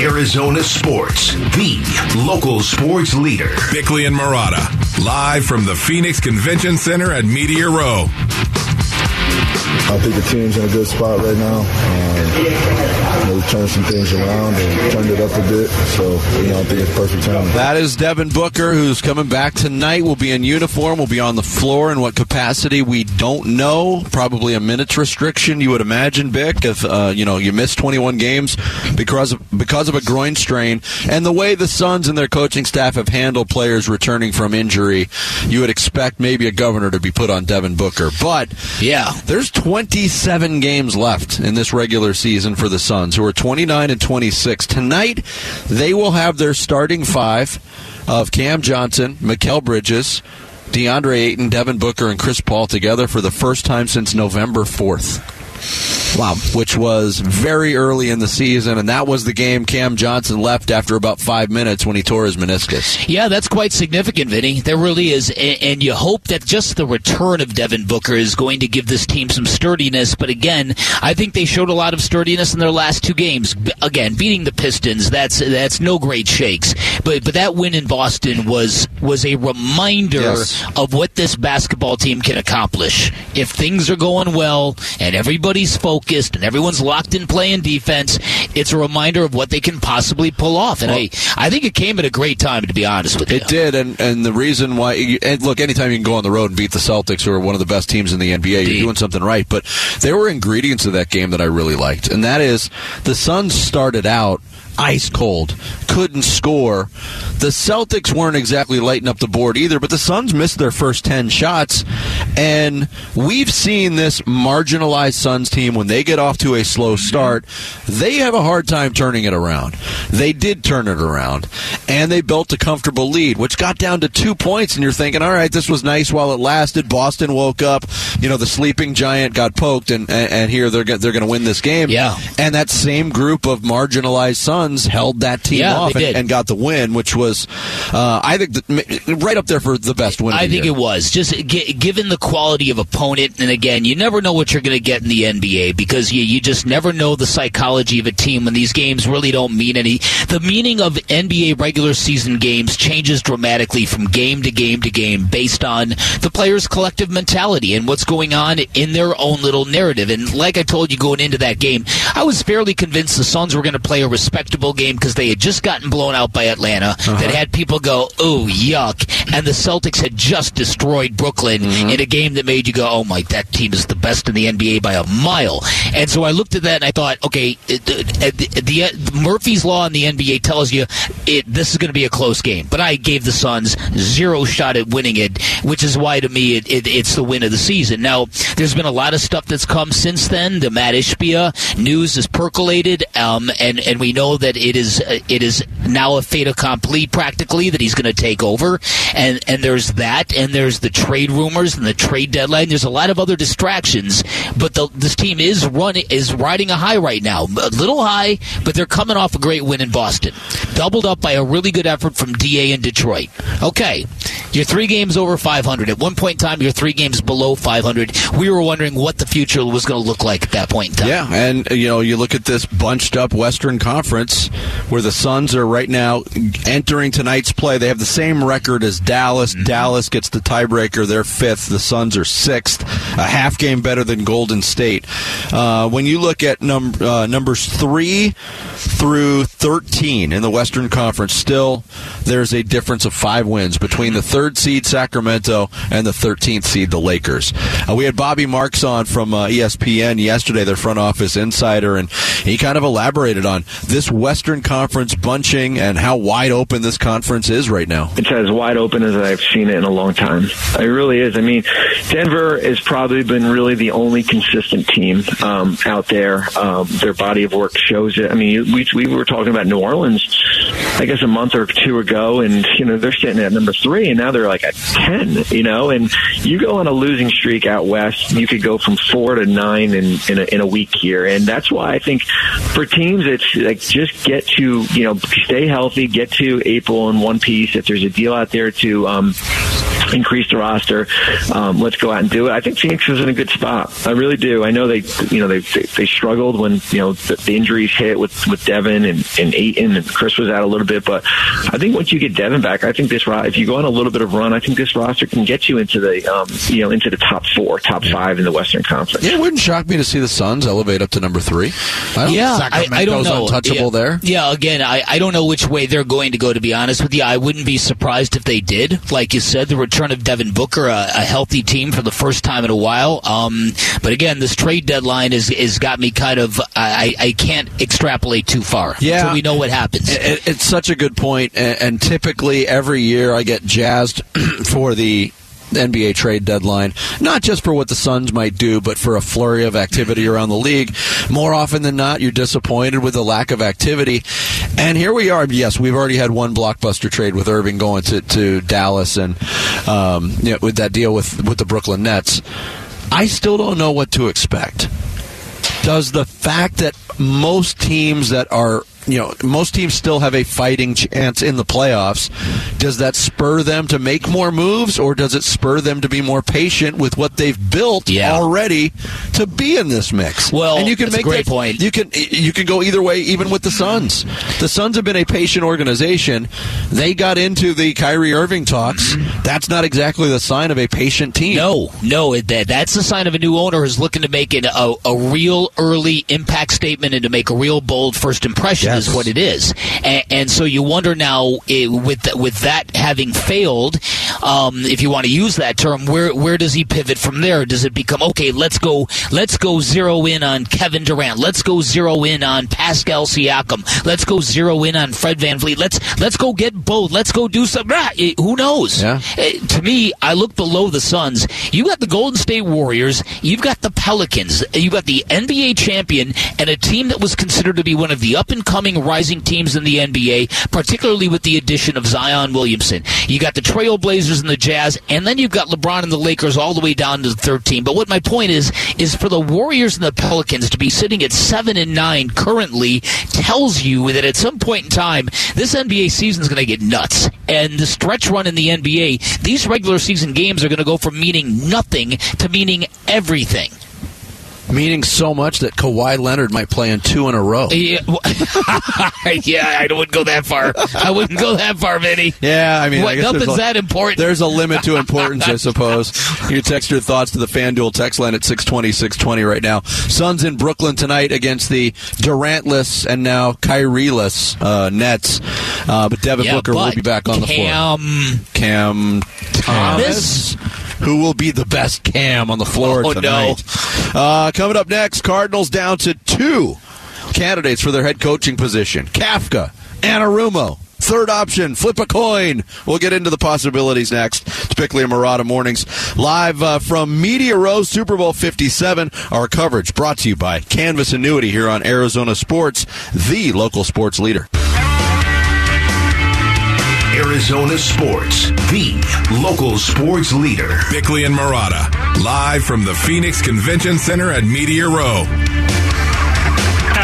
Arizona Sports, the local sports leader. Bickley and Marotta, live from the Phoenix Convention Center at Media Row. I think the team's in a good spot right now. Um, you know, we turned some things around and turned it up a bit, so you know, I think it's perfect timing. That is Devin Booker, who's coming back tonight. Will be in uniform. Will be on the floor. In what capacity we don't know. Probably a minutes restriction. You would imagine, Bick, if uh, you know you miss 21 games because of, because of a groin strain, and the way the Suns and their coaching staff have handled players returning from injury, you would expect maybe a governor to be put on Devin Booker. But yeah, there's 27 games left in this regular season for the Suns, who are 29 and 26. Tonight, they will have their starting five of Cam Johnson, Mikal Bridges, DeAndre Ayton, Devin Booker, and Chris Paul together for the first time since November 4th. Wow. Which was very early in the season, and that was the game Cam Johnson left after about five minutes when he tore his meniscus. Yeah, that's quite significant, Vinny. There really is. And you hope that just the return of Devin Booker is going to give this team some sturdiness. But again, I think they showed a lot of sturdiness in their last two games. Again, beating the Pistons, that's that's no great shakes. But but that win in Boston was was a reminder yes. of what this basketball team can accomplish. If things are going well and everybody's focused and everyone's locked in playing defense, it's a reminder of what they can possibly pull off. And well, I, I think it came at a great time, to be honest with you. It did, and and the reason why, and look, anytime you can go on the road and beat the Celtics, who are one of the best teams in the NBA, Indeed. you're doing something right. But there were ingredients of that game that I really liked, and that is the Suns started out ice cold, couldn't score. The Celtics weren't exactly lighting up the board either, but the Suns missed their first 10 shots. And we've seen this marginalized Suns team, when they get off to a slow start, they have a hard time turning it around. They did turn it around, and they built a comfortable lead, which got down to two points. And you're thinking, all right, this was nice while it lasted. Boston woke up. You know, the sleeping giant got poked, and, and, here they're, they're going to win this game. Yeah. And that same group of marginalized Suns Suns held that team yeah, off and, and, got the win, which was, uh, I think, the, right up there for the best win. I think year. it was just g- given the quality of opponent, and again, you never know what you're going to get in the NBA because you you just never know the psychology of a team when these games really don't mean any. The meaning of NBA regular season games changes dramatically from game to game to game based on the players' collective mentality and what's going on in their own little narrative. And like I told you going into that game, I was fairly convinced the Suns were going to play a respectable game because they had just gotten blown out by Atlanta. Uh-huh. That had people go, "Oh, yuck!" And the Celtics had just destroyed Brooklyn mm-hmm. in a game that made you go, "Oh my, that team is the best in the NBA by a mile." And so I looked at that and I thought, okay, the, the, the Murphy's law in the NBA tells you it, this is going to be a close game, but I gave the Suns zero shot at winning it, which is why to me it, it, it's the win of the season. Now, there's been a lot of stuff that's come since then. The Mat Ishbia news has percolated, um, and and we know that it is uh, it is now a fait accompli practically that he's going to take over, and and there's that, and there's the trade rumors and the trade deadline. There's a lot of other distractions, but the, this team is running is riding a high right now, a little high, but they're coming off a great win in Boston, doubled up by a really good effort from Da in Detroit. Okay, you're three games over 500. At one point in time, you're three games below 500. We were wondering what the future was going to look like at that point in time. Yeah, and you know, you look at this bunched up Western Conference where the Suns are right now entering tonight's play. They have the same record as Dallas. Mm-hmm. Dallas gets the tiebreaker. They're fifth. The Suns are sixth, a half game better than Golden State. Uh, when you look at num- uh, numbers three through 13 in the Western Conference, still there's a difference of five wins between the third seed Sacramento and the 13th seed the Lakers. Uh, we had Bobby Marks on from uh, ESPN yesterday, their front office insider, and he kind of elaborated on this Western Conference bunching and how wide open this conference is right now. It's as wide open as I've seen it in a long time. It really is. I mean, Denver has probably been really the only consistent team um, out there. Um, their body of work shows it. I mean, we, we were talking about New Orleans, I guess, a month or two ago, and, you know, they're sitting at number three, and now they're like at 10, you know, and you go on a losing streak out west, you could go from four to nine in, in, a, in a week here. And that's why I think for teams, it's like just get to, you know, stay healthy, get to April in one piece. If there's a deal out there to, um, increase the roster. Um, let's go out and do it. I think Phoenix is in a good spot. I really do. I know they, you know, they they, they struggled when you know the, the injuries hit with with Devin and and Ayton and Chris was out a little bit, but I think once you get Devin back, I think this if you go on a little bit of run, I think this roster can get you into the um, you know into the top four, top five in the Western Conference. Yeah, it wouldn't shock me to see the Suns elevate up to number three. I yeah, I, I, don't know. Untouchable yeah, there. Yeah, again, I, I don't know which way they're going to go. To be honest with you, I wouldn't be surprised if they did. Like you said, the return of Devin Booker, a, a healthy team for the first time in a while. Um, but again, this trade deadline is is got me kind of. I, I can't extrapolate too far yeah, until we know what happens. It, it's such a good point, and, and typically every year I get jazzed for the NBA trade deadline, not just for what the Suns might do, but for a flurry of activity around the league. More often than not, you're disappointed with the lack of activity. And here we are. Yes, we've already had one blockbuster trade with Irving going to, to Dallas and um, you know, with that deal with, with the Brooklyn Nets. I still don't know what to expect. Does the fact that most teams that are you know, most teams still have a fighting chance in the playoffs. Does that spur them to make more moves, or does it spur them to be more patient with what they've built yeah. already to be in this mix? Well, and you can make a great that, point. You can you can go either way, even with the Suns. The Suns have been a patient organization. They got into the Kyrie Irving talks. That's not exactly the sign of a patient team. No, no, that that's the sign of a new owner who's looking to make a, a real early impact statement and to make a real bold first impression. Yes is what it is, and, and so you wonder now it, with with that having failed, um, if you want to use that term, where where does he pivot from there? Does it become okay? Let's go let's go zero in on Kevin Durant. Let's go zero in on Pascal Siakam. Let's go zero in on Fred VanVleet. Let's let's go get both. Let's go do some. Ah, who knows? Yeah. Uh, to me, I look below the Suns. You got the Golden State Warriors. You've got the Pelicans. You've got the NBA champion and a team that was considered to be one of the up and coming rising teams in the NBA, particularly with the addition of Zion Williamson. You got the Trailblazers and the Jazz, and then you've got LeBron and the Lakers all the way down to the 13. But what my point is, is for the Warriors and the Pelicans to be sitting at 7 and 9 currently tells you that at some point in time, this NBA season is going to get nuts. And the stretch run in the NBA, these regular season games are going to go from meaning nothing to meaning everything meaning so much that Kawhi Leonard might play in two in a row. Yeah, yeah I wouldn't go that far. I wouldn't go that far, Vinny. Yeah, I mean, what, I nothing's a, that important. There's a limit to importance, I suppose. You text your thoughts to the FanDuel text line at 620, 620 right now. Suns in Brooklyn tonight against the Durantless and now Kyrieless uh, Nets. Uh, but Devin yeah, Booker but will be back on Cam, the floor. Cam Thomas. Thomas who will be the best cam on the floor oh, tonight. No. Uh, coming up next, Cardinals down to two candidates for their head coaching position Kafka, Anarumo. Third option, flip a coin. We'll get into the possibilities next. It's Bickley and Marotta Mornings. Live uh, from Media Row, Super Bowl 57. Our coverage brought to you by Canvas Annuity here on Arizona Sports, the local sports leader. Arizona Sports, the local sports leader. Bickley and Marotta, live from the Phoenix Convention Center at Media Row.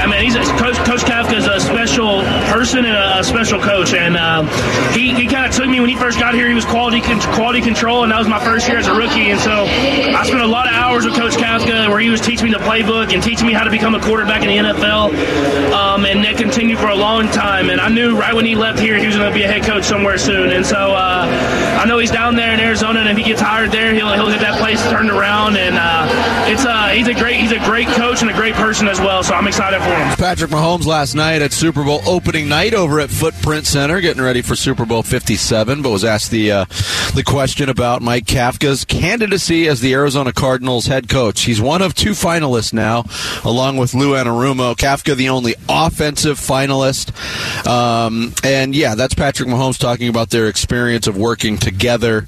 I mean, he's a, Coach, coach Kafka is a special person and a, a special coach, and um, he, he kind of took me when he first got here. He was quality quality control, and that was my first year as a rookie. And so I spent a lot of hours with Coach Kafka, where he was teaching me the playbook and teaching me how to become a quarterback in the NFL. Um, and that continued for a long time. And I knew right when he left here, he was going to be a head coach somewhere soon. And so uh, I know he's down there in Arizona, and if he gets hired there, he'll he'll get that place turned around. And uh, it's uh, he's a great he's a great coach and a great person as well. So I'm excited for him. Patrick Mahomes last night at Super Bowl opening night over at Footprint Center, getting ready for Super Bowl 57, but was asked the uh, the question about Mike Kafka's candidacy as the Arizona Cardinals head coach. He's one of two finalists now, along with Lou Anarumo. Kafka, the only offensive finalist, um, and yeah, that's Patrick Mahomes talking about their experience of working together.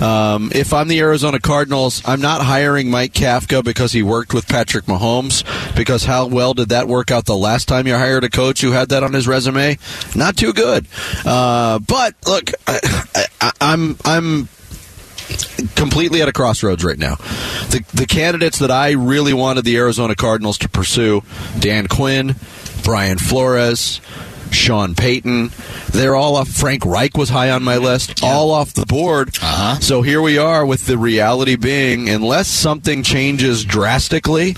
Um, if I'm the Arizona Cardinals, I'm not hiring Mike Kafka because he worked with Patrick Mahomes. Because how well did that work out the last time you hired a coach who had that on his resume? Not too good. Uh, but look, I, I, I'm I'm completely at a crossroads right now. The the candidates that I really wanted the Arizona Cardinals to pursue: Dan Quinn, Brian Flores. Sean Payton. They're all off. Frank Reich was high on my list, all off the board. Uh-huh. So here we are with the reality being, unless something changes drastically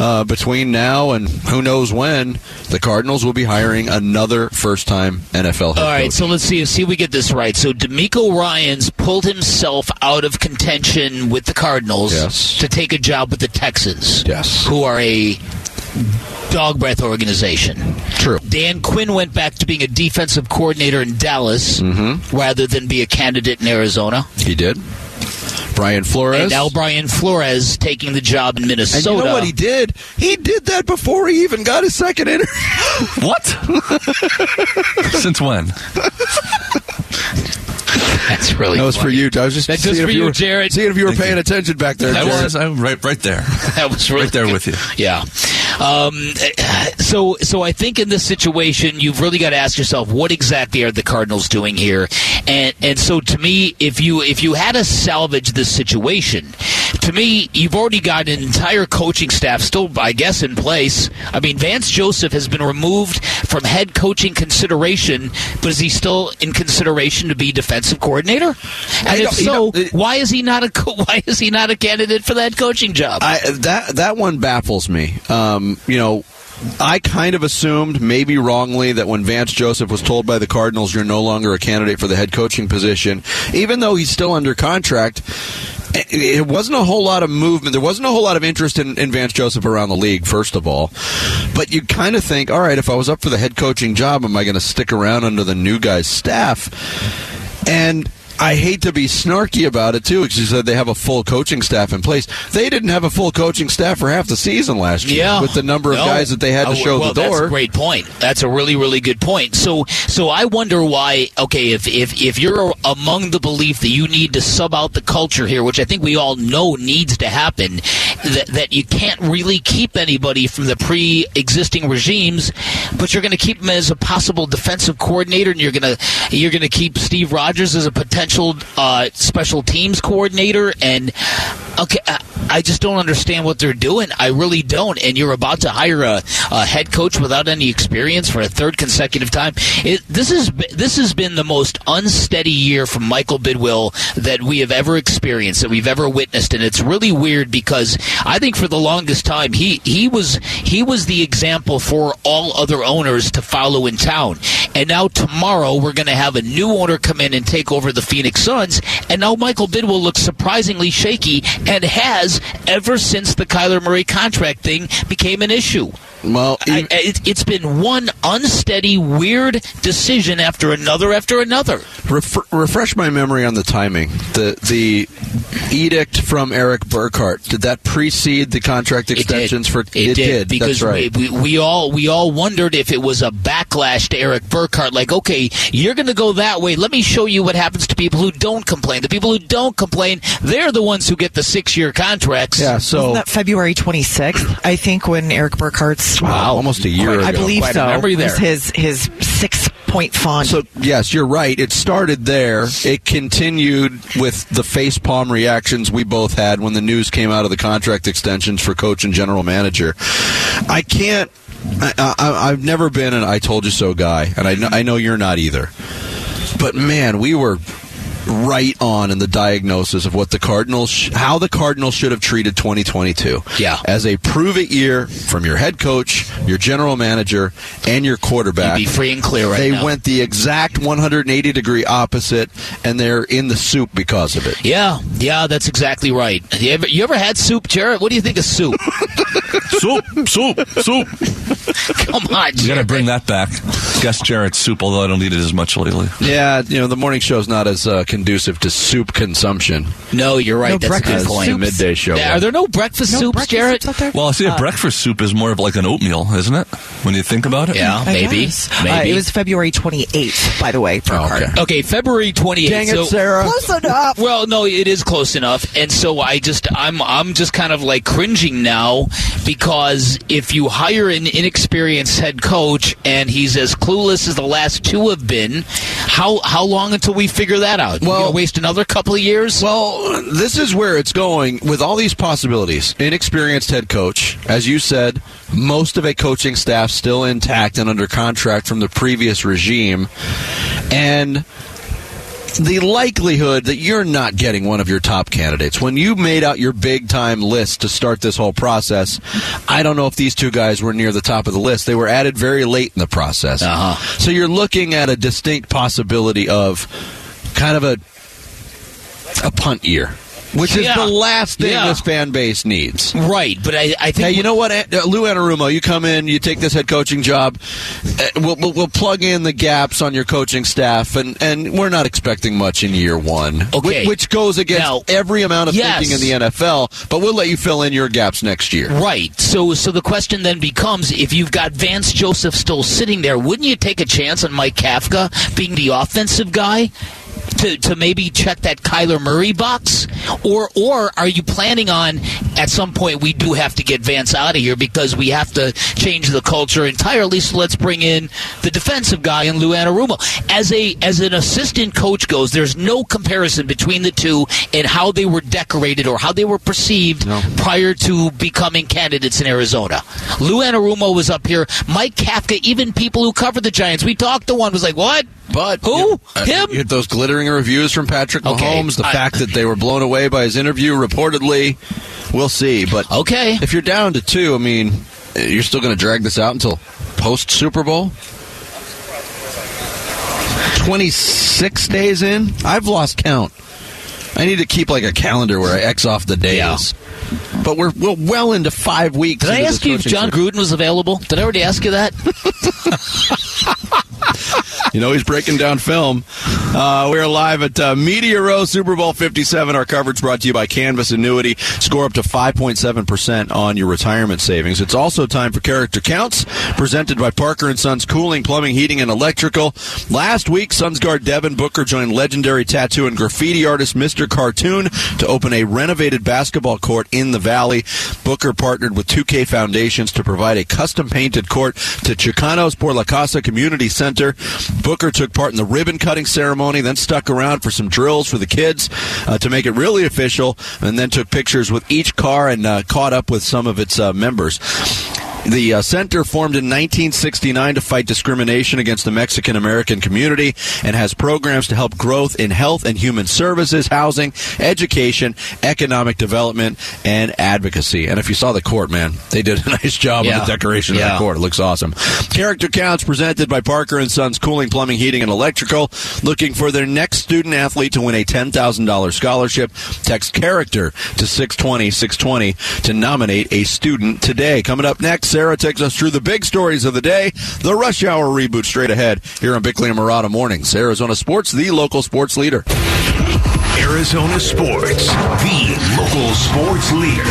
uh, between now and who knows when, the Cardinals will be hiring another first-time NFL head All right, coach. so let's see see if we get this right. So DeMeco Ryans pulled himself out of contention with the Cardinals Yes. to take a job with the Texans. Yes. Who are a dog breath organization. True. Dan Quinn went back to being a defensive coordinator in Dallas Mm-hmm. rather than be a candidate in Arizona. He did. Brian Flores. And now Brian Flores taking the job in Minnesota. And you know what he did? He did that before he even got his second interview. What? Since when? That's really That was for funny. you. I was just That's seeing just if for you you, were, Jared. Seeing if you were Thank paying you. attention back there. I Jared. was. I'm right, right there. That was really Right there good. with you. Yeah. Um, so, so I think in this situation, you've really got to ask yourself, what exactly are the Cardinals doing here? And and so, to me, if you if you had to salvage this situation, to me, you've already got an entire coaching staff still, I guess, in place. I mean, Vance Joseph has been removed from head coaching consideration, but is he still in consideration to be defensive coordinator? And if so, why is he not a co- why is he not a candidate for that coaching job? I, that that one baffles me. Um, you know, I kind of assumed, maybe wrongly, that when Vance Joseph was told by the Cardinals, "You're no longer a candidate for the head coaching position," even though he's still under contract. It wasn't a whole lot of movement. There wasn't a whole lot of interest in, in Vance Joseph around the league, first of all. But you kind of think, all right, if I was up for the head coaching job, am I going to stick around under the new guy's staff? And I hate to be snarky about it too, because you said they have a full coaching staff in place. They didn't have a full coaching staff for half the season last year, Yeah, with the number of No. guys that they had to Uh, show well, the door. That's a great point. That's a really, really good point. So, so I wonder why. Okay, if if if you're among the belief that you need to sub out the culture here, which I think we all know needs to happen, that that you can't really keep anybody from the pre-existing regimes, but you're going to keep him as a possible defensive coordinator, and you're going to you're going to keep Steve Rogers as a potential uh, special teams coordinator, and okay. I, I just don't understand what they're doing. I really don't. And you're about to hire a, a head coach without any experience for a third consecutive time. It, this is this has been the most unsteady year from Michael Bidwill that we have ever experienced, that we've ever witnessed, and it's really weird because I think for the longest time he he was he was the example for all other owners to follow in town. And now tomorrow we're going to have a new owner come in and take over the Phoenix Suns, and now Michael Bidwill looks surprisingly shaky and has ever since the Kyler Murray contract thing became an issue. well, I, it, it's been one unsteady, weird decision after another after another. Ref- refresh my memory on the timing. The the edict from Erik Burkhardt did that precede the contract extensions did. for? it, did, because That's right. we, we, we all we all wondered if it was a backlash to Erik Burkhardt. Like, okay, you're going to go that way. Let me show you what happens to people who don't complain. The people who don't complain, they're the ones who get the six year contracts. yeah. So Wasn't that February 26th, I think, when Erik Burkhardt's. wow, almost a year Quite- I believe Quite a so. memory was there. his his six point font. So yes, you're right. It started there. It continued with the face palm reactions we both had when the news came out of the contract extensions for coach and general manager. I can't. I, I, I've never been an "I told you so" guy, and I know, I know you're not either. But man, we were right on in the diagnosis of what the Cardinals, sh- how the Cardinals should have treated 2022. Yeah. as a prove it year from your head coach, your general manager, and your quarterback. You'd be free and clear right they now. went the exact 180 degree opposite, and they're in the soup because of it. Yeah, yeah, that's exactly right. You ever, you ever had soup, Jared? What do you think of soup? soup, soup, soup. Come on, You got to bring that back. Guess Jarrett's soup, although I don't eat it as much lately. Yeah, you know the morning show is not as uh, conducive to soup consumption. No, you're right. No that's a good breakfast point. The midday show. Yeah, Are there no breakfast no soups, breakfast Jared? soups out there? Well, I see a Uh, breakfast soup is more of like an oatmeal, isn't it? When you think about it. Yeah, I maybe, maybe. Uh, it was February 28th, by the way, Burkhardt. okay. okay, February 28th. Dang it, so, Sarah. Close enough. Well, no, it is close enough, and so I just I'm I'm just kind of like cringing now because if you hire an inexperienced head coach and he's as clueless as the last two have been, How how long until we figure that out? Well- waste another couple of years. Well, this is where it's going with all these possibilities. Inexperienced head coach, as you said, most of a coaching staff still intact and under contract from the previous regime, and the likelihood that you're not getting one of your top candidates. When you made out your big time list to start this whole process i don't know if these two guys were near the top of the list. They were added very late in the process. Uh-huh. so you're looking at a distinct possibility of kind of a a punt year which is Yeah. the last thing Yeah. this fan base needs right, but I, I think Hey, you know what, uh, Lou Anarumo? You come in, you take this head coaching job. Uh, we'll, we'll, we'll plug in the gaps on your coaching staff, and, and we're not expecting much in year one. Okay. Which, which goes against Now- every amount of Yes. thinking in the NFL, but we'll let you fill in your gaps next year. Right. So so the question then becomes if you've got Vance Joseph still sitting there, wouldn't you take a chance on Mike Kafka being the offensive guy? To, to maybe check that Kyler Murray box, or or are you planning on at some point we do have to get Vance out of here because we have to change the culture entirely? So let's bring in the defensive guy in Lou Anarumo. As a as an assistant coach goes, there's no comparison between the two and how they were decorated or how they were perceived prior to becoming candidates in Arizona. Lou Anarumo was up here. Mike Kafka, even people who cover the Giants, we talked to one was like, "What? But Who? Uh, Him? you had those glittering reviews from Patrick Okay. Mahomes. The I- fact that they were blown away by his interview, reportedly, we'll see. But Okay. if you're down to two, I mean, you're still going to drag this out until post Super Bowl. 26 days in? I've lost count. I need to keep like a calendar where I X off the days. But we're, we're well into five weeks. Did I ask you if John. Gruden was available? Did I already ask you that? You know, he's breaking down film. Uh, we're live at uh, Media Row Super Bowl 57. Our coverage brought to you by Canvas Annuity. Score up to 5.7% on your retirement savings. It's also time for Character Counts, presented by Parker and Sons Cooling, Plumbing, Heating, and Electrical. Last week, Suns guard Devin Booker joined legendary tattoo and graffiti artist Mr. Cartoon to open a renovated basketball court in the Valley. Booker partnered with 2K Foundations to provide a custom painted court to Chicanos por la Causa Community Center. Booker took part in the ribbon cutting ceremony, then stuck around for some drills for the kids uh, to make it really official, and then took pictures with each car and uh, caught up with some of its uh, members. The uh, center formed in 1969 to fight discrimination against the Mexican American community and has programs to help growth in health and human services, housing, education, economic development, and advocacy. And if you saw the court, man, they did a nice job Yeah. with the decoration of Yeah. that court. It looks awesome. Character Counts presented by Parker and Sons Cooling, Plumbing, Heating, and Electrical. Looking for their next student athlete to win a $10,000 scholarship. Text character to 620 620 to nominate a student today. Coming up next, Sarah takes us through the big stories of the day. The Rush Hour reboot straight ahead here on Bickley and Marotta Mornings. Arizona Sports, the local sports leader. Arizona Sports, the local sports leader.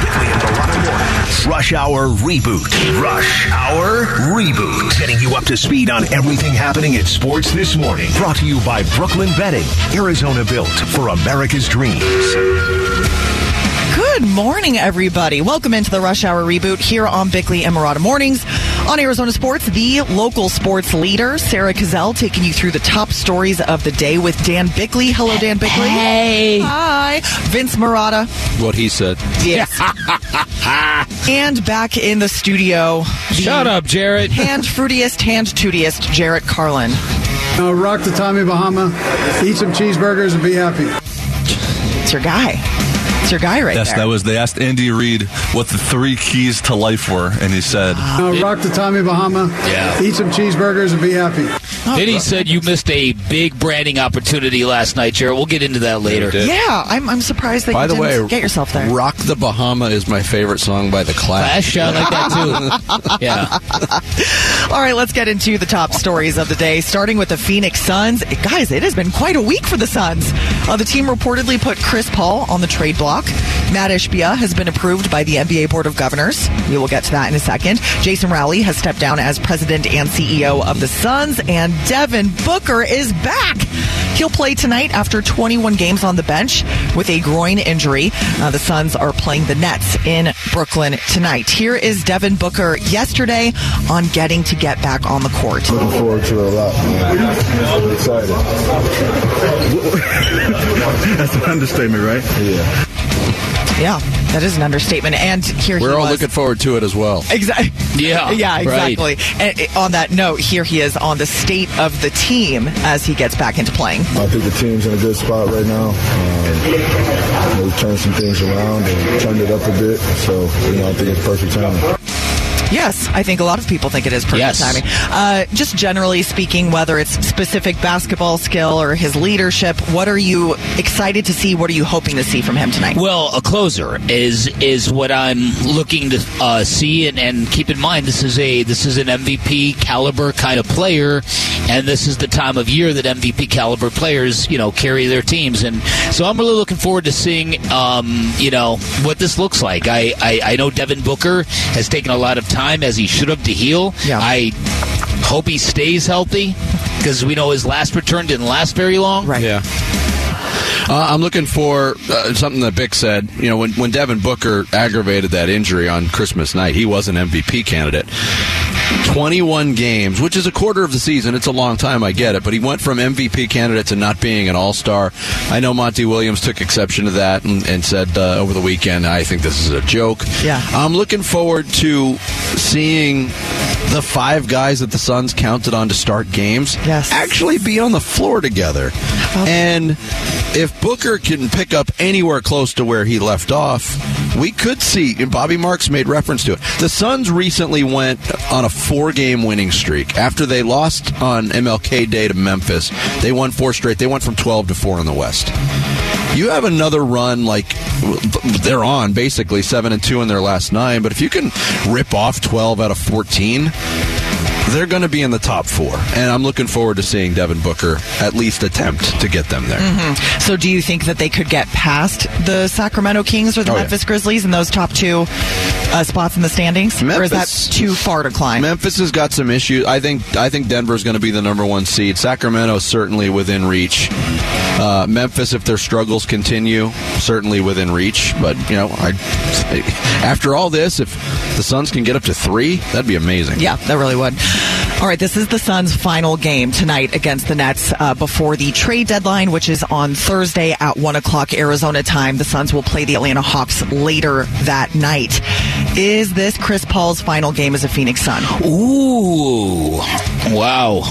Bickley and Marotta Mornings. Rush Hour Reboot. Rush Hour Reboot. Getting you up to speed on everything happening in sports this morning. Brought to you by Brooklyn Betting. Arizona built for America's dreams. Good morning, everybody. Welcome into the Rush Hour reboot here on Bickley and Marotta Mornings on Arizona Sports, the local sports leader. Sarah Cazell taking you through the top stories of the day with Dan Bickley. Hello, Dan Bickley. Hey. Hi. Vince Marotta. What he said. Yes. and back in the studio. the Shut up, Jared. Hand fruitiest, hand tootiest, Jarrett Carlin. Uh, rock the Tommy Bahama, eat some cheeseburgers, and be happy. It's your guy. It's your guy right Yes, there. that was. They asked Andy Reid what the three keys to life were, and he said, Uh, rock the Tommy Bahama, Yeah. eat some cheeseburgers, and be happy. Then he said you missed a big branding opportunity last night, Jared. We'll get into that later. yeah, I'm, I'm surprised that By you the didn't way, get yourself there. Rock the Bahama is my favorite song by the Clash. Flash, I like that too. Yeah. All right, let's get into the top stories of the day, starting with the Phoenix Suns. Guys, it has been quite a week for the Suns. Uh, the team reportedly put Chris Paul on the trade block. Mat Ishbia has been approved by the NBA Board of Governors. We will get to that in a second. Jason Rowley has stepped down as president and CEO of the Suns, and Devin Booker is back. He'll play tonight after 21 games on the bench with a groin injury. Uh, the Suns are playing the Nets in Brooklyn tonight. Here is Devin Booker yesterday on getting to get back on the court. Looking forward to it a lot. I'm excited. That's an understatement, right? Yeah. Yeah, that is an understatement. And here We're he all was. looking forward to it as well. Exactly. Yeah, Yeah, right. exactly. And uh, on that note, here he is on the state of the team as he gets back into playing. I think the team's in a good spot right now. Um, you know, we've turned some things around and turned it up a bit. So, you know, I think it's perfect timing. Yes, I think a lot of people think it is perfect Yes. timing. Uh, just generally speaking, whether it's specific basketball skill or his leadership, what are you excited to see? What are you hoping to see from him tonight? Well, a closer is is what I'm looking to uh, see, and, and keep in mind this is a this is an MVP caliber kind of player, and this is the time of year that MVP caliber players you know carry their teams, and so I'm really looking forward to seeing um, you know what this looks like. I, I I know Devin Booker has taken a lot of time as he should have to heal. Yeah. I hope he stays healthy because we know his last return didn't last very long. Right. Yeah. Uh, I'm looking for uh, something that Bick said. You know, when, when Devin Booker aggravated that injury on Christmas night, he was an MVP candidate. 21 games, which is a quarter of the season. It's a long time, I get it, but he went from MVP candidate to not being an all star. I know Monty Williams took exception to that and, and said uh, over the weekend, I think this is a joke. Yeah. I'm looking forward to seeing the five guys that the Suns counted on to start games Yes. actually be on the floor together. And if Booker can pick up anywhere close to where he left off, we could see, and Bobby Marks made reference to it. The Suns recently went on a four game winning streak. After they lost on MLK Day to Memphis, they won four straight. They went from 12 to 4 in the West. You have another run like they're on basically 7 and 2 in their last 9, but if you can rip off 12 out of 14, they're going to be in the top 4. And I'm looking forward to seeing Devin Booker at least attempt to get them there. Mm-hmm. So, do you think that they could get past the Sacramento Kings or the Oh, yeah. Memphis Grizzlies in those top two uh, spots in the standings, or is that too far to climb? Memphis has got some issues. I think I think Denver's going to be the number one seed. Sacramento certainly within reach. Uh, Memphis, if their struggles continue, certainly within reach. But you know, I, after all this, if the Suns can get up to three, that'd be amazing. Yeah, that really would. All right, this is the Suns' final game tonight against the Nets uh, before the trade deadline, which is on Thursday at 1 o'clock Arizona time. The Suns will play the Atlanta Hawks later that night. Is this Chris Paul's final game as a Phoenix Sun? Ooh, wow.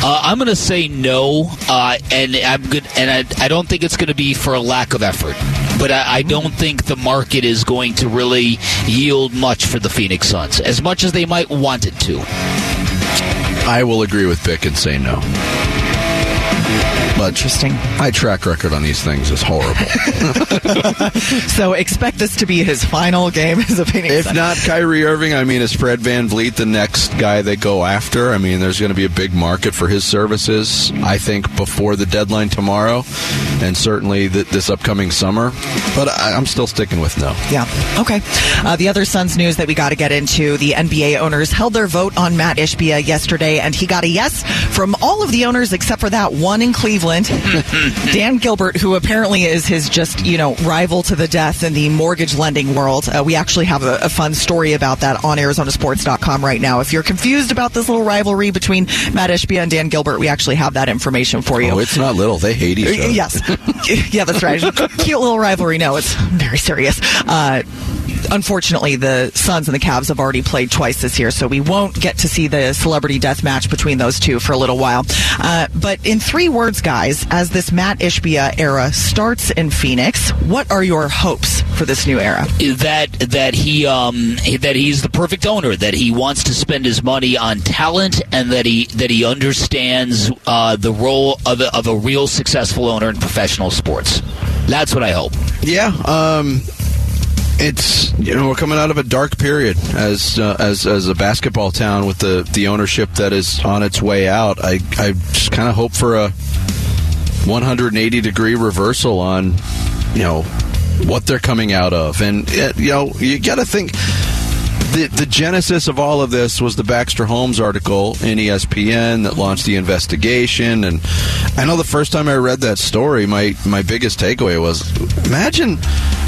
Uh, I'm going to say no, uh, and I'm good, and I, I don't think it's going to be for a lack of effort. But I, I don't think the market is going to really yield much for the Phoenix Suns, as much as they might want it to. I will agree with Bick and say no. But Interesting. my track record on these things is horrible. So expect this to be his final game as a Phoenix If Sun. not Kyrie Irving, I mean, is Fred VanVleet the next guy they go after? I mean, there's going to be a big market for his services, I think, before the deadline tomorrow, and certainly th- this upcoming summer. But I- I'm still sticking with no. Yeah. Okay. Uh, the other Suns news that we got to get into the NBA owners held their vote on Mat Ishbia yesterday, and he got a yes from all of the owners except for that one in Cleveland. Dan Gilbert, who apparently is his just, you know, rival to the death in the mortgage lending world. Uh, we actually have a, a fun story about that on ArizonaSports.com right now. If you're confused about this little rivalry between Mat Ishbia and Dan Gilbert, we actually have that information for you. Oh, it's not little. They hate each other. Yes. yeah, that's right. Cute little rivalry. No, it's very serious. Uh, unfortunately, the Suns and the Cavs have already played twice this year, so we won't get to see the celebrity death match between those two for a little while. Uh, but in three words, guys, as this Mat Ishbia era starts in Phoenix, what are your hopes for this new era? that that he um that he's the perfect owner that he wants to spend his money on talent and that he that he understands uh, the role of a, of a real successful owner in professional sports that's what I hope Yeah, um, it's you know we're coming out of a dark period as uh, as as a basketball town with the the ownership that is on its way out. I I just kind of hope for a 180 degree reversal on you know what they're coming out of, and uh, you know you got to think. The, the genesis of all of this was the Baxter Holmes article in ESPN that launched the investigation. And I know the first time I read that story, my, my biggest takeaway was imagine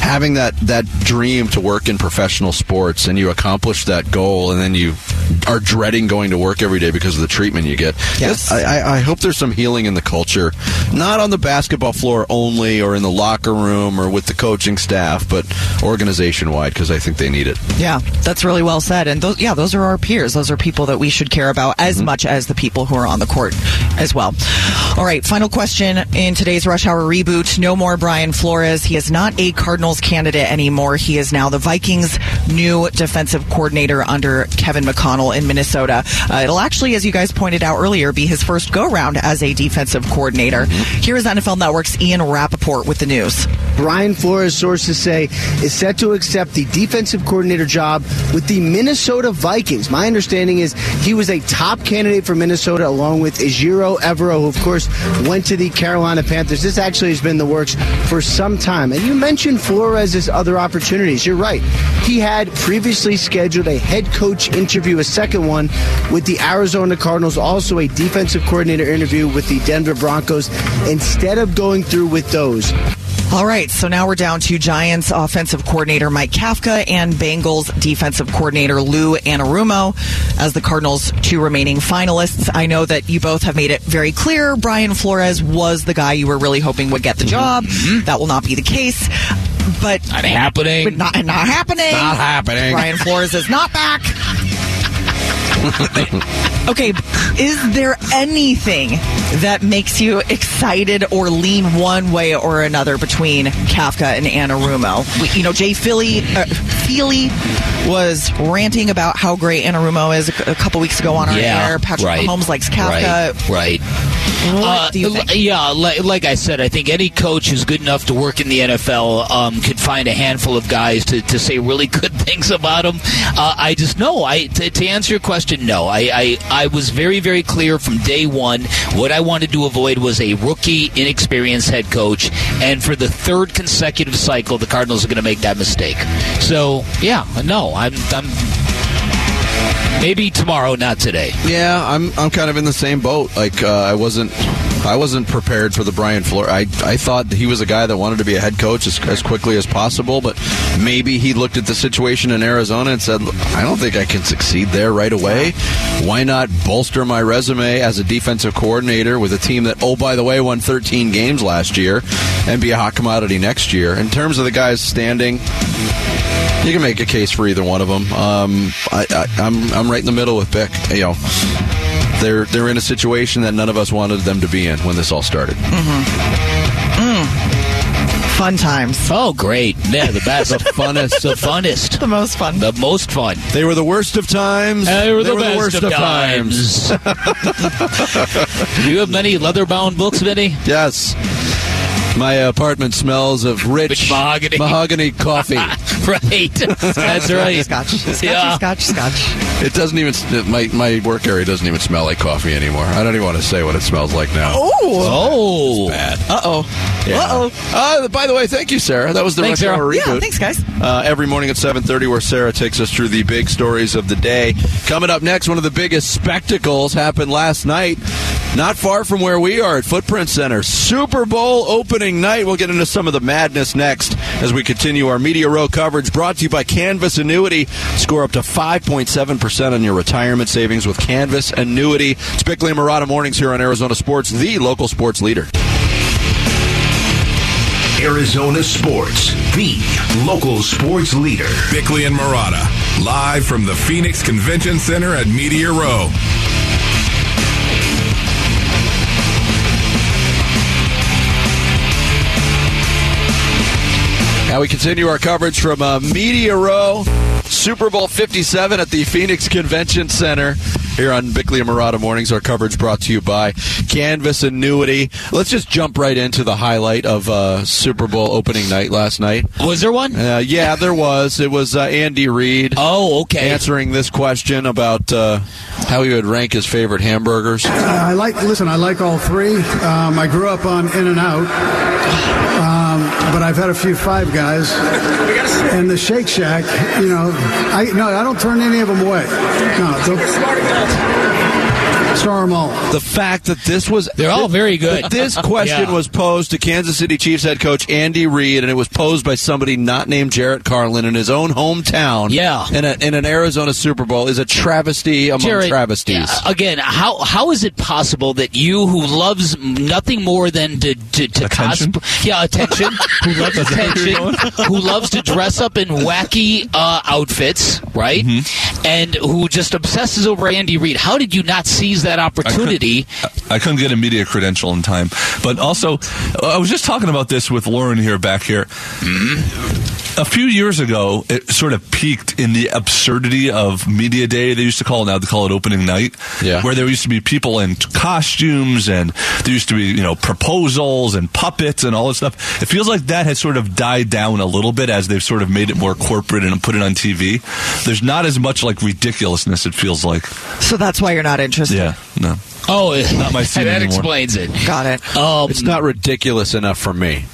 having that, that dream to work in professional sports and you accomplish that goal and then you are dreading going to work every day because of the treatment you get. Yes. I, I, hope there's some healing in the culture, not on the basketball floor only or in the locker room or with the coaching staff, but organization wide because I think they need it. Yeah, that's really well said. And those, yeah, those are our peers. Those are people that we should care about as mm-hmm. much as the people who are on the court as well. All right, final question in today's Rush Hour reboot. No more Brian Flores. He is not a Cardinals candidate anymore. He is now the Vikings' new defensive coordinator under Kevin O'Connell in Minnesota. Uh, it'll actually, as you guys pointed out earlier, be his first go round as a defensive coordinator. Here is NFL Network's Ian Rapoport with the news. Brian Flores, sources say, is set to accept the defensive coordinator job with the Minnesota Vikings. My understanding is he was a top candidate for Minnesota along with Ejiro Evero, who, of course, went to the Carolina Panthers. This actually has been the works for some time. And you mentioned Flores' other opportunities. You're right. He had previously scheduled a head coach interview, second one, with the Arizona Cardinals, also a defensive coordinator interview with the Denver Broncos. Instead of going through with those, All right, so now we're down to Giants offensive coordinator Mike Kafka and Bengals defensive coordinator Lou Anarumo as the Cardinals' two remaining finalists. I know that you both have made it very clear Brian Flores was the guy you were really hoping would get the mm-hmm. job. Mm-hmm. That will not be the case. But Not happening. but not, not happening. Not happening. Brian Flores is not back. okay, is there anything that makes you excited or lean one way or another between Kafka and Anarumo? You know, Jay Philly, uh, Feely was ranting about how great Anarumo is a, a couple weeks ago on our yeah, air. Patrick right, Mahomes likes Kafka. Right. right. What Uh, do you think? Yeah, like, like I said, I think any coach who's good enough to work in the NFL um, could find a handful of guys to, to say really good things about him. Uh, I just no. I to, to answer your question, no. I, I I was very very clear from day one. What I wanted to avoid was a rookie, inexperienced head coach, and for the third consecutive cycle, the Cardinals are going to make that mistake. So yeah, no. I'm I'm maybe tomorrow, not today. Yeah, I'm I'm kind of in the same boat. Like uh, I wasn't I wasn't prepared for the Brian Flores. I I thought he was a guy that wanted to be a head coach as, as quickly as possible, but maybe he looked at the situation in Arizona and said, "I don't think I can succeed there right away. Why not bolster my resume as a defensive coordinator with a team that oh by the way won 13 games last year and be a hot commodity next year?" In terms of the guys standing, you can make a case for either one of them. Um, I, I, I'm I'm right in the middle with Bick. You know, they're they're in a situation that none of us wanted them to be in when this all started. Mm-hmm. Mm. Fun times. Oh, great! Yeah, the best, The funnest. the funnest, The most fun. the most fun. They were the worst of times. They were the, best worst of times. Do you have many leather-bound books, Vinny? Yes. My apartment smells of rich, Rich mahogany. mahogany coffee. right, that's right. Scotch, scotch, Yeah. scotch, scotch. It doesn't even my my work area doesn't even smell like coffee anymore. I don't even want to say what it smells like now. Oh. Oh, Bad. Uh oh. Yeah. Uh oh. Uh, by the way, thank you, Sarah. That was the Thanks, Rush Sarah. Hour Yeah, thanks, guys. Uh, every morning at 7.30 where Sarah takes us through the big stories of the day. Coming up next, one of the biggest spectacles happened last night. Not far from where we are at Footprint Center. Super Bowl opening night. We'll get into some of the madness next as we continue our Media Row coverage brought to you by Canvas Annuity. Score up to 5.7% on your retirement savings with Canvas Annuity. It's Bickley and Marotta Mornings here on Arizona Sports, the local sports leader. Arizona Sports, the local sports leader. Bickley and Marotta, live from the Phoenix Convention Center at Media Row. Now we continue our coverage from uh, Media Row, Super Bowl 57 at the Phoenix Convention Center. Here on Bickley and Marotta Mornings, our coverage brought to you by Canvas Annuity. Let's just jump right into the highlight of uh, Super Bowl opening night last night. was there one? Uh, yeah, there was. It was uh, Andy Reid Oh, okay. answering this question about uh, how he would rank his favorite hamburgers. Uh, I like. Listen, I like all three. Um, I grew up on In and Out. But I've had a few five guys. And the Shake Shack, you know, I no, I don't turn any of them away. No, don't star. The fact that this was They're all very good. this question Yeah. was posed to Kansas City Chiefs head coach Andy Reid, and it was posed by somebody not named Jarrett Carlin in his own hometown. Yeah. in, a, in an Arizona Super Bowl is a travesty among Jared, travesties. uh, Again, how how is it possible that you, who loves nothing more than to to, to Attention? cosplay, yeah, attention, who loves Is that where you're attention, who loves to dress up in wacky uh, outfits, right, Mm-hmm. and who just obsesses over Andy Reid? How did you not seize that opportunity? I couldn't get a media credential in time. But also, I was just talking about this with Lauren here back here. A few years ago, it sort of peaked in the absurdity of media day. They used to call it now they call it opening night. Yeah. Where there used to be people in costumes and there used to be you know proposals and puppets and all this stuff. It feels like that has sort of died down a little bit as they've sort of made it more corporate and put it on TV. There's not as much like ridiculousness. It feels like. So that's why you're not interested. Yeah. No. Oh, Not my scene that anymore. explains it. Got it. Um, it's not ridiculous enough for me.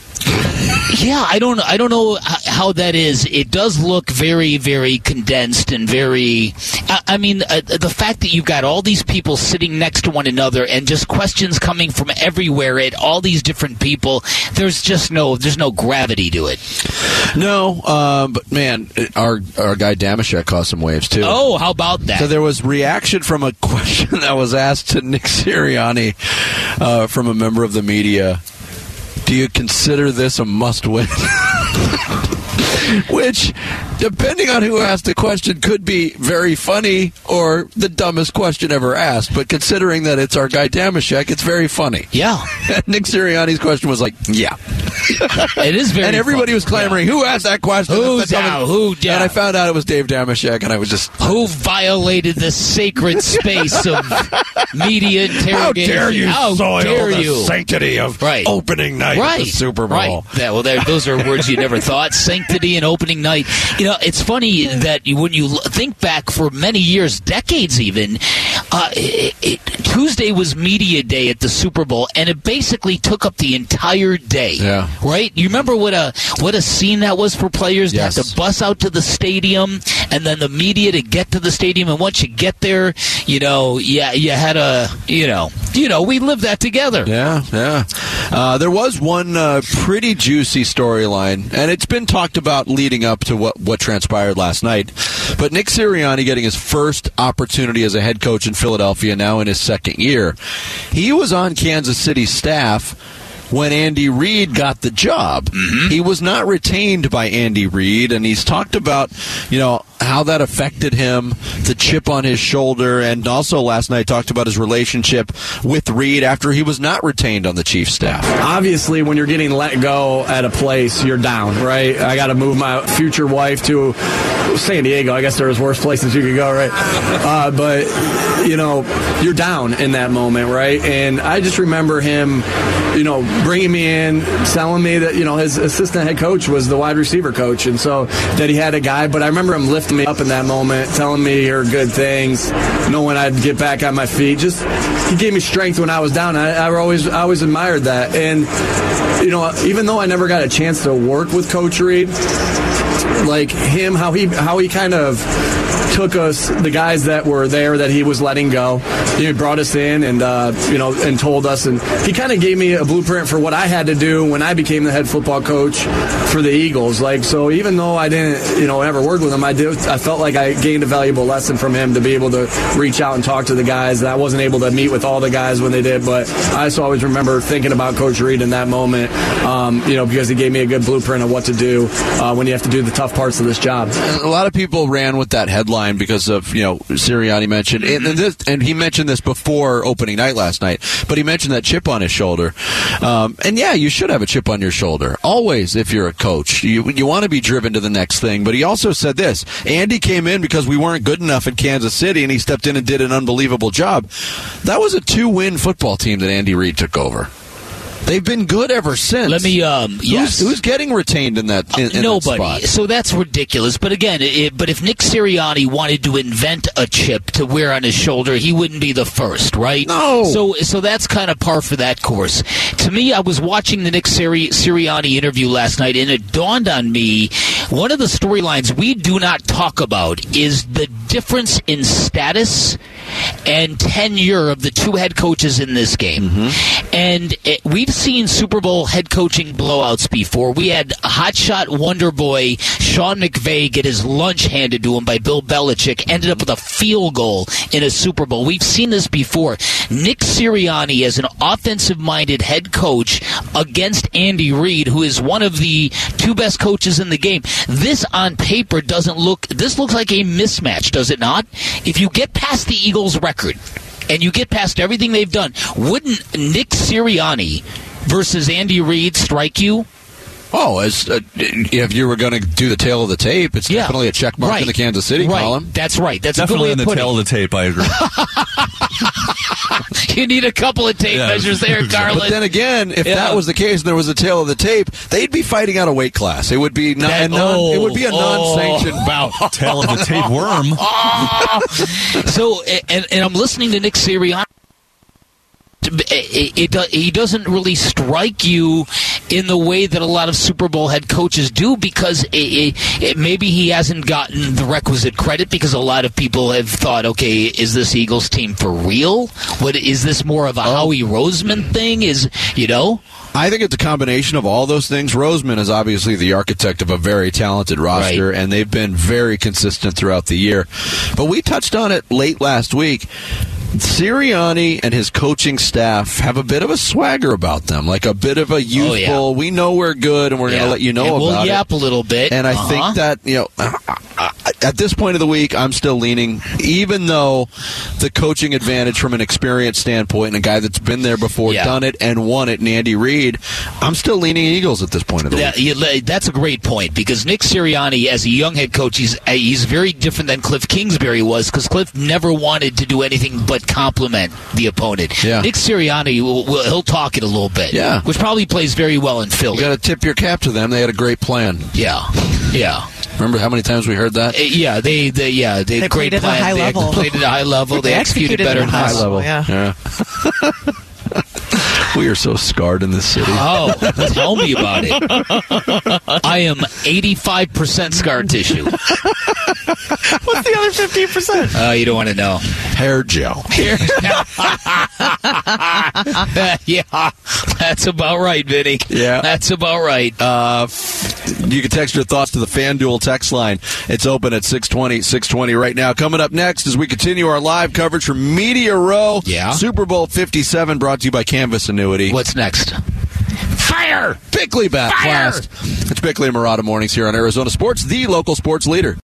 Yeah, I don't. I don't know h- how that is. It does look very, very condensed and very. I, I mean, uh, the fact that you've got all these people sitting next to one another and just questions coming from everywhere at all these different people. There's just no. There's no gravity to it. No, um, but man, our our guy Damashek caused some waves too. Oh, how about that? So there was reaction from a question that was asked to Nick Sirianni uh, from a member of the media. Do you consider this a must-win? Which, depending on who asked the question, could be very funny or the dumbest question ever asked. But considering that it's our guy Damashek, it's very funny. yeah, Nick Sirianni's question was like, "Yeah," it is very. and everybody funny. was clamoring, "Who asked that question?" Who's That's the dumbest-" out? Who And? I found out it was Dave Damashek, and I was just, Who violated the sacred space of media interrogation? How dare you How soil dare the you? sanctity of Right. opening night right. of the Super Bowl? Right. Yeah, well, there, those are words you never thought. Sanctity and opening night. You know, it's funny that you, when you think back for many years, decades even, uh, it, it, Tuesday was media day at the Super Bowl, and it basically took up the entire day. Yeah. Right. You remember what a what a scene that was for players to Yes. have to bus out to the stadium, and then the media to get to the stadium, and once you get there, you know, yeah, you had a, you know, you know, we lived that together. Yeah, yeah. Uh, there was one uh, pretty juicy storyline, and it's been talked about leading up to what, what transpired last night. But Nick Sirianni getting his first opportunity as a head coach in Philadelphia now in his second year. He was on Kansas City's staff when Andy Reid got the job. He was not retained by Andy Reid, and he's talked about, you know, how that affected him, the chip on his shoulder, and also last night talked about his relationship with Reid after he was not retained on the Chiefs staff. obviously when you're getting let go at a place you're down right i got to move my future wife to san diego i guess there's worse places you could go right uh, but you know you're down in that moment right and i just remember him you know bringing me in telling me that you know his assistant head coach was the wide receiver coach and so that he had a guy. But i remember him lifting me up in that moment telling me here good things knowing i'd get back on my feet. Just he gave me strength when i was down. I, I always i always admired that. And you know even though i never got a chance to work with coach Reid like him how he how he kind of took us the guys that were there that he was letting go he brought us in and uh, you know and told us and he kind of gave me a blueprint for what i had to do when i became the head football coach for the eagles. Like so even though i didn't you know ever work with him i did i felt like i gained a valuable lesson from him to be able to reach out and talk to the guys i wasn't able to meet with all the guys when they did but i just always remember thinking about coach Reid in that moment um, you know because he gave me a good blueprint of what to do uh, when you have to do the tough parts of this job. A lot of people ran with that headline because of you know Sirianni mentioned and, and, this, and he mentioned this before opening night last night, but he mentioned that chip on his shoulder. Um, and yeah, you should have a chip on your shoulder always if you're a coach. You you want to be driven to the next thing. But he also said this: Andy came in because we weren't good enough in Kansas City, and he stepped in and did an unbelievable job. That was a two-win football team that Andy Reid took over. They've been good ever since. Let me. Um, yes. Who's, who's getting retained in that? In, in that Nobody. spot? So that's ridiculous. But again, it, but if Nick Sirianni wanted to invent a chip to wear on his shoulder, he wouldn't be the first, right? No. So so that's kind of par for that course. To me, I was watching the Nick Siri- Sirianni interview last night, and it dawned on me one of the storylines we do not talk about is the difference in status and tenure of the two head coaches in this game. And it, we've seen Super Bowl head coaching blowouts before. We had hotshot wonder boy Sean McVay get his lunch handed to him by Bill Belichick, ended up with a field goal in a Super Bowl. We've seen this before. Nick Sirianni as an offensive minded head coach against Andy Reid, who is one of the two best coaches in the game. This on paper doesn't look, this looks like a mismatch, does it not? If you get past the Eagles' record and you get past everything they've done, wouldn't Nick Sirianni versus Andy Reid strike you? Oh, as uh, if you were going to do the tail of the tape, it's Yeah. definitely a check mark in the Kansas City Right. column. That's right. That's Definitely in the tail of the tape. I agree. You need a couple of tape Yeah. measures there, Carlin. But then again, if Yeah. that was the case and there was a tail of the tape, they'd be fighting out a weight class. It would be non, That- a non it would be a oh, non-sanctioned bout. tail of the tape worm. so, and, and I'm listening to Nick Sirianni. Eh, eh, it, it, it, he doesn't really strike you in the way that a lot of Super Bowl head coaches do because it, it, it, maybe he hasn't gotten the requisite credit because a lot of people have thought, okay, is this Eagles team for real? What is this more of a Howie Roseman thing? Is you know? I think it's a combination of all those things. Roseman is obviously the architect of a very talented roster, and they've been very consistent throughout the year. But we touched on it late last week. Sirianni and his coaching staff have a bit of a swagger about them, like a bit of a youthful. Oh, yeah. We know we're good, and we're going to let you know And about we'll it. yap a little bit. And I Uh-huh. think that you know, at this point of the week, I'm still leaning, even though the coaching advantage from an experience standpoint, and a guy that's been there before, Yeah. done it, and won it, and Andy Reid, I'm still leaning Eagles at this point of the Yeah, week. that's a great point because Nick Sirianni, as a young head coach, he's he's very different than Cliff Kingsbury was because Cliff never wanted to do anything but compliment the opponent. Yeah. Nick Sirianni, will, will, he'll talk it a little bit. Yeah. which probably plays very well in Philly. You got to tip your cap to them. They had a great plan. yeah, yeah. Remember how many times we heard that? Uh, Yeah, they, they yeah, they, They great played at a plan. high they level. played at a high level. They, They executed, executed better at a than high us. level. Yeah. Yeah. we are so scarred in this city. Oh, tell me about it. I am 85% scar tissue. What's the other fifteen percent? Uh, you don't want to know. Hair gel. yeah, that's about right, Vinny. Yeah. That's about right. Uh, you can text your thoughts to the FanDuel text line. It's open at 620, 620 right now. Coming up next as we continue our live coverage from Media Row. Yeah. Super Bowl 57 brought to you by Canvas Annuity. What's next? Fire! Bickley Bat Fire! Blast. It's Bickley and Marotta Mornings here on Arizona Sports, the local sports leader.